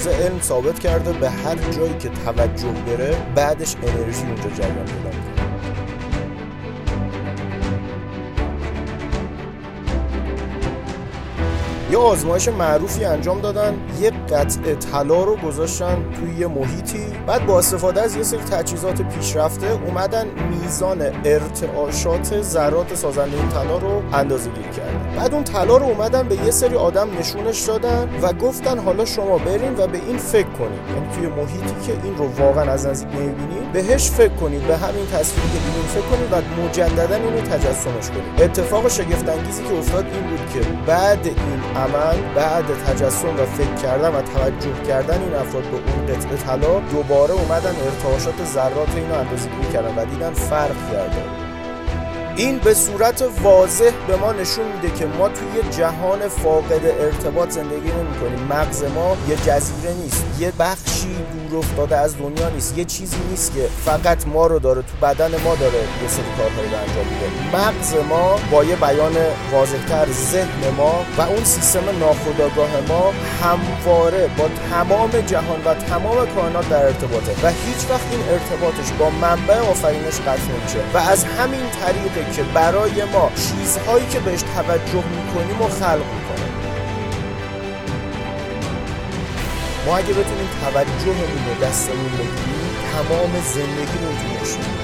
امروزه علم ثابت کرده به هر جایی که توجه بره بعدش انرژی اونجا جریان پیدا یه آزمایش معروفی انجام دادن یه قطعه طلا رو گذاشتن توی یه محیطی. بعد با استفاده از یه سری تجهیزات پیشرفته اومدن میزان ارتعاشات ذرات سازنده این طلا رو اندازه گیری کردن. بعد اون طلا رو اومدن به یه سری آدم نشونش دادن و گفتن حالا شما برین و به این فکر کنید یعنی توی محیطی که این رو واقعا از نزدیک نمی‌بینید بهش فکر کنید به همین تصویری که دیدین فکر کنید و مجددا اینو تجسمش کنید اتفاق شگفت انگیزی که افتاد این بود که بعد این عمل بعد تجسم و فکر کردن و توجه کردن این افراد به اون قطعه طلا دوباره اومدن ارتعاشات ذرات اینو اندازه‌گیری کردن و دیدن فرق کرده این به صورت واضح به ما نشون میده که ما توی جهان فاقد ارتباط زندگی نمی کنیم مغز ما یه جزیره نیست یه بخشی دور افتاده از دنیا نیست. یه چیزی نیست که فقط ما رو داره تو بدن ما داره یه سری کارهایی رو انجام میده. مغز ما با یه بیان واضحتر ذهن ما و اون سیستم ناخودآگاه ما همواره با تمام جهان و تمام کائنات در ارتباطه و هیچ وقت این ارتباطش با منبع آفرینش قطع نمیشه. و از همین طریق که برای ما چیزهایی که بهش توجه می‌کنیم و خلق می‌کنه. ما اگه توجهمون رو دستمون بگیریم تمام زندگیمون تو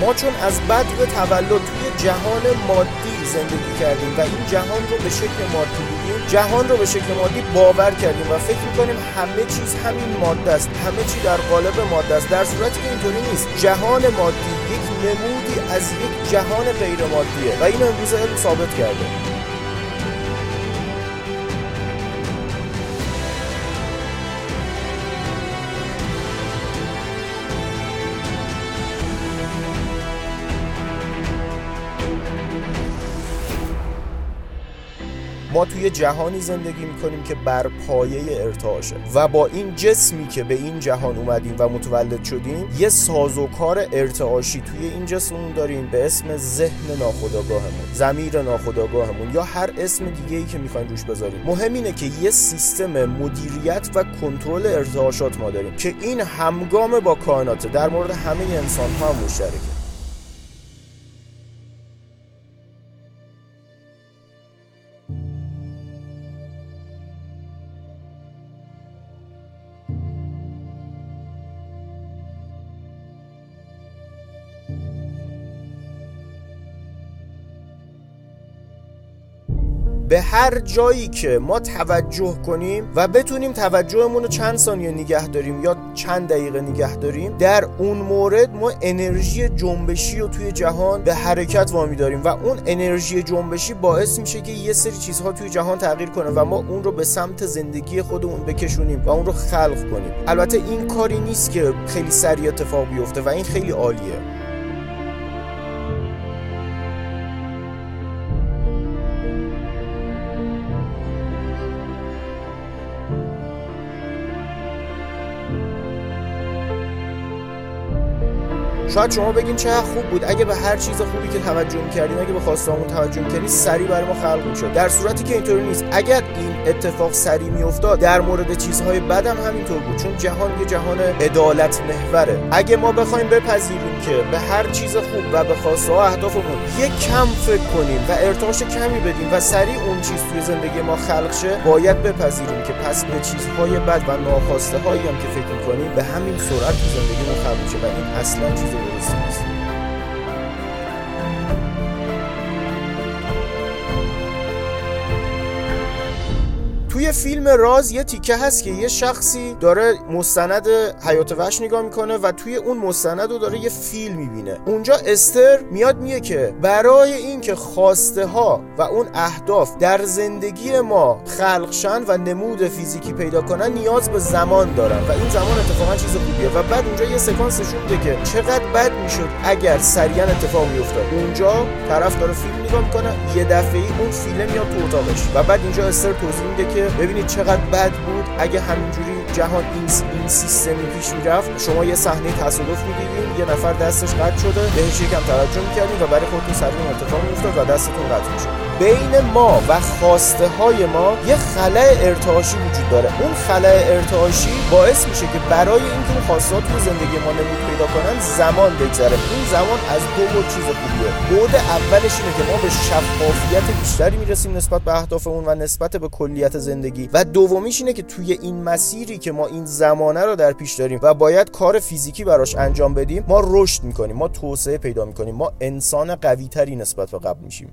ما چون از بد به تولد توی جهان مادی زندگی کردیم و این جهان رو به شکل مادی دیدیم جهان رو به شکل مادی باور کردیم و فکر می‌کنیم همه چیز همین ماده است همه چی در قالب ماده است در صورتی که اینطوری نیست. جهان مادی یک نمودی از یک جهان غیر مادیه و این امروز علم ثابت کرده. ما توی جهانی زندگی می‌کنیم که بر پایه ارتعاشه و با این جسمی که به این جهان اومدیم و متولد شدیم یه سازوکار ارتعاشی توی این جسممون داریم به اسم ذهن ناخودآگاهمون زمیر ناخودآگاهمون یا هر اسم دیگه ای که می‌خوایم روش بذاریم. مهم اینه که یه سیستم مدیریت و کنترل ارتعاشات ما داریم که این همگام با کائنات در مورد همه انسان ها مشترکه. به هر جایی که ما توجه کنیم و بتونیم توجهمون رو چند ثانیه نگه داریم یا چند دقیقه نگه داریم در اون مورد ما انرژی جنبشی رو توی جهان به حرکت وامی داریم و اون انرژی جنبشی باعث میشه که یه سری چیزها توی جهان تغییر کنه و ما اون رو به سمت زندگی خودمون بکشونیم و اون رو خلق کنیم. البته این کاری نیست که خیلی سریع اتفاق بیفته و این خیلی عالیه. شاید شما بگین چه خوب بود. اگه به هر چیز خوبی که توجه می‌کردیم اگه به خواستامون توجه می‌کردیم سریع برای ما خلق می‌شد. در صورتی که اینطوری نیست. اگر این اتفاق سریع میافتاد در مورد چیزهای بدم همینطور بود. چون جهان یه جهان عدالت محوره. اگه ما بخوایم بپذیریم که به هر چیز خوب و به خواسته ها اهدافمون یک کم فکر کنیم و ارتعاش کمی بدیم و سریع اون چیز توی زندگی ما خلق شه باید بپذیریم که پس به چیزهای بد و ناخواسته هایی هم که فکر می‌کنیم به همین سرعت تو ما خلق میشه. و این اصلا چیز درستی نیست توی فیلم راز یه تیکه هست که یه شخصی داره مستند حیات وحش نگاه می‌کنه و توی اون مستند رو داره یه فیلم می‌بینه. اونجا استر میاد میگه که برای اینکه خواسته ها و اون اهداف در زندگی ما خلقشن و نمود فیزیکی پیدا کنن نیاز به زمان دارن. و این زمان اتفاقا چیز خوبیه. و بعد اونجا یه سکانس نشون که چقدر بد می‌شد اگر سریعا اتفاق میافتاد. اونجا طرف داره فیلم نگاه می‌کنه یه دفعه اون فیلم میاد تو اتاقش. و بعد اینجا استر توضیح میده که ببینید چقدر بد بود. اگه همینجوری جهان این این سیستمی پیش می‌رفت شما یه صحنه تصادف می‌دیدین یه نفر دستش قطع شده. بهش یکم توجه می‌کردین و برای خودتون سریع اتفاق میافتاد و دستتون قطع می‌شد. بین ما و خواسته های ما یه خلای ارتعاشی وجود داره. اون خلای ارتعاشی باعث میشه که برای اینکه اون خواسته تو زندگی ما نمود پیدا کنن زمان بگذره. این زمان از دو بود چیز خوبیه. بود اولش اینه که ما به شفافیت بیشتری می‌رسیم نسبت به اهدافمون و نسبت به کلیت زندگی. و دومیش اینه که توی این مسیری که ما این زمانه رو در پیش داریم و باید کار فیزیکی براش انجام بدیم ما رشد می‌کنیم ما توسعه پیدا می‌کنیم ما انسان قوی تری نسبت به قبل میشیم.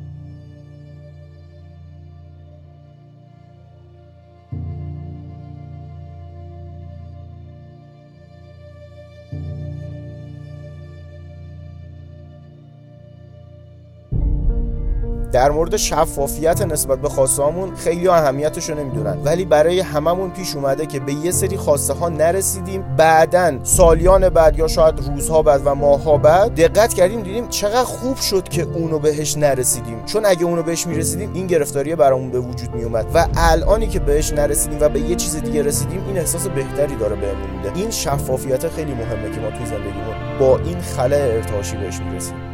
در مورد شفافیت نسبت به خواستهامون خیلی اهمیتش رو نمی‌دونن. ولی برای هممون پیش اومده که به یه سری خواسته ها نرسیدیم. بعدا سالیان بعد یا شاید روزها بعد و ماهها بعد دقت کردیم دیدیم چقدر خوب شد که اونو بهش نرسیدیم. چون اگه اونو بهش می‌رسیدیم این گرفتاری برامون به وجود میومد و الانی که بهش نرسیدیم و به یه چیز دیگه رسیدیم این احساس بهتری داره بهمون میده. این شفافیت خیلی مهمه که ما توی زندگیمون با این خلای ارتعاشی بهش می‌رسیم.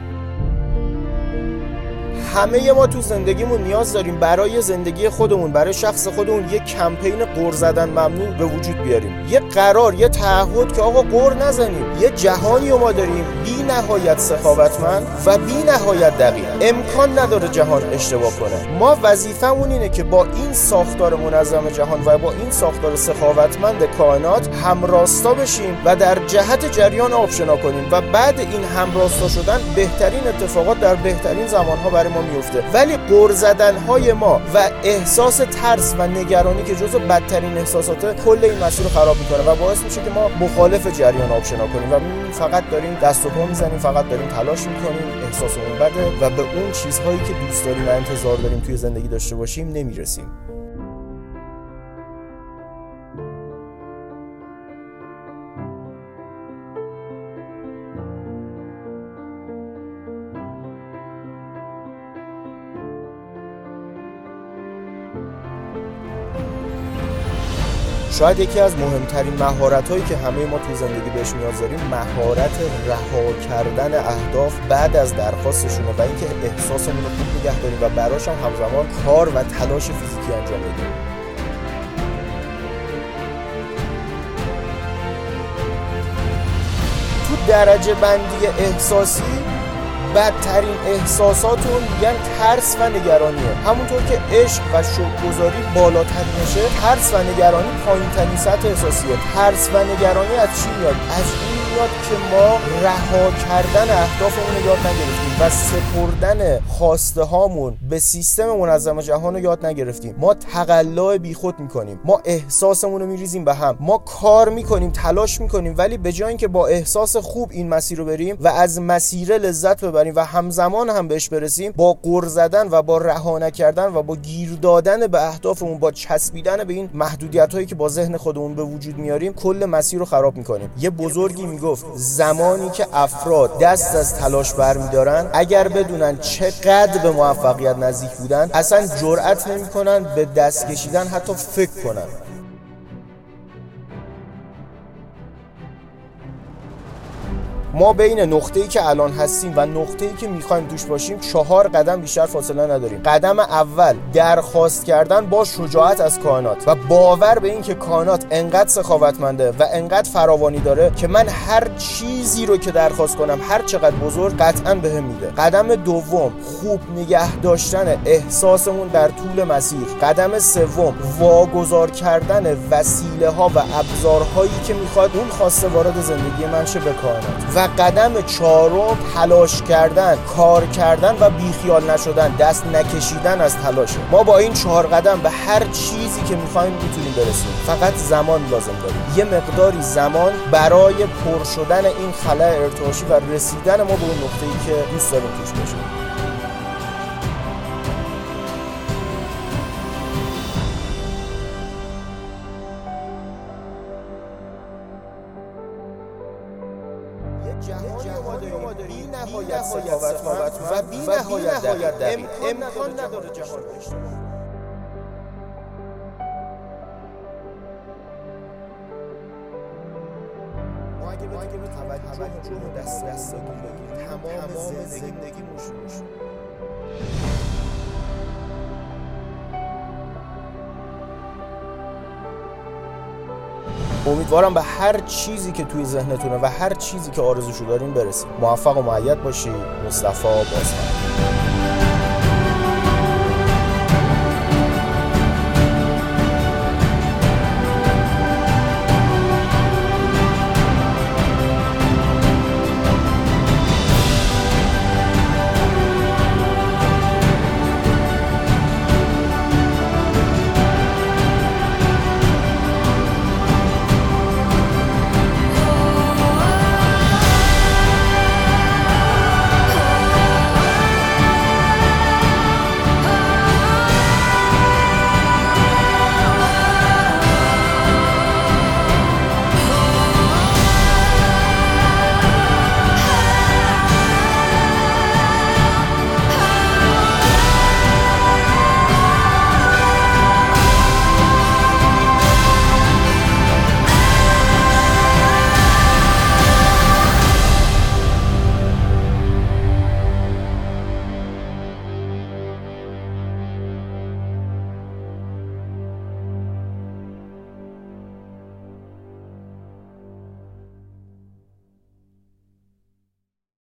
همه ما تو زندگیمون نیاز داریم برای زندگی خودمون برای شخص خودمون یه کمپین قر زدن ممنوع به وجود بیاریم. یه قرار یه تعهد که آقا قر نزنیم. یه جهانی ما داریم. بی نهایت سخاوتمند و بی نهایت دقیق. امکان نداره جهان اشتباه کنه. ما وظیفمون اینه که با این ساختار منظم جهان و با این ساختار سخاوتمند کائنات همراستا بشیم و در جهت جریان آبشنا کنیم و بعد این همراستا شدن بهترین اتفاقات در بهترین زمانها برای ما میفته ولی قر زدن های ما و احساس ترس و نگرانی که جزو بدترین احساسات کل این مسیر رو خراب می‌کنه و باعث میشه که ما مخالف جریان آبشنا کنیم و فقط داریم دست و پا می‌زنیم فقط داریم تلاش می‌کنیم احساسمون بده و به اون چیزهایی که دوست داریم و انتظار داریم توی زندگی داشته باشیم نمی‌رسیم. شاید یکی از مهمترین مهارت هایی که همه ما تو زندگی بهش نیاز داریم مهارت رها کردن اهداف بعد از درخواستشونه و اینکه احساسمون رو خوب نگه داریم و براش هم همزمان کار و تلاش فیزیکی انجام بدیم. تو درجه بندی احساسی بدترین احساساتون میگن ترس و نگرانیه. همونطور که عشق و شوکگذاری بالاترینشه ترس و نگرانی پایینترین سطح احساسیه. ترس و نگرانی از چی میاد؟ از این میاد که ما رها کردن اهدافمون رو یاد نگرفتیم و سپردن خواسته هامون به سیستم منظم جهان رو یاد نگرفتیم. ما تقلا بیخود می‌کنیم. ما احساسمون رو میریزیم به هم. ما کار می‌کنیم تلاش می‌کنیم ولی به جای اینکه با احساس خوب این مسیر رو بریم و از مسیر لذت ببریم و همزمان هم بهش برسیم با قر زدن و با رها نکردن و با گیر دادن به اهدافمون با چسبیدن به این محدودیت هایی که با ذهن خودمون به وجود میاریم کل مسیر رو خراب می‌کنیم. یه بزرگی می‌گفت زمانی که افراد دست از تلاش برمیدارن اگر بدونن چقدر به موفقیت نزدیک بودن اصلا جرأت نمی‌کنن به دست کشیدن حتی فکر کنن. ما بین نقطه ای که الان هستیم و نقطه ای که می‌خوایم توش باشیم چهار قدم بیشتر فاصله نداریم. قدم اول درخواست کردن با شجاعت از کائنات و باور به این که کائنات انقدر سخاوتمنده و انقدر فراوانی داره که من هر چیزی رو که درخواست کنم هر چقدر بزرگ قطعا بهم میده. قدم دوم خوب نگه داشتن احساسمون در طول مسیر. قدم سوم واگذار کردن وسیله ها و ابزارهایی که می‌خواد اون خواسته وارد زندگی من شه به کائنات. و قدم چهارم تلاش کردن کار کردن و بیخیال نشدن دست نکشیدن از تلاش ما با این چهار قدم به هر چیزی که می‌خوایم می‌تونیم برسیم. فقط زمان لازم داریم. یه مقداری زمان برای پر شدن این خلای ارتعاشی و رسیدن ما به اون نقطه‌ای که دوست داریم توش باشیم. جهانی ما بی نهایت سخاوت و بی نهایت امکان نداره جهان ما اگه به توجه دست بگیریم تمام زندگی موش امیدوارم به هر چیزی که توی ذهنتونه و هر چیزی که آرزوشو دارین برسید موفق و معید باشید. مصطفی بازم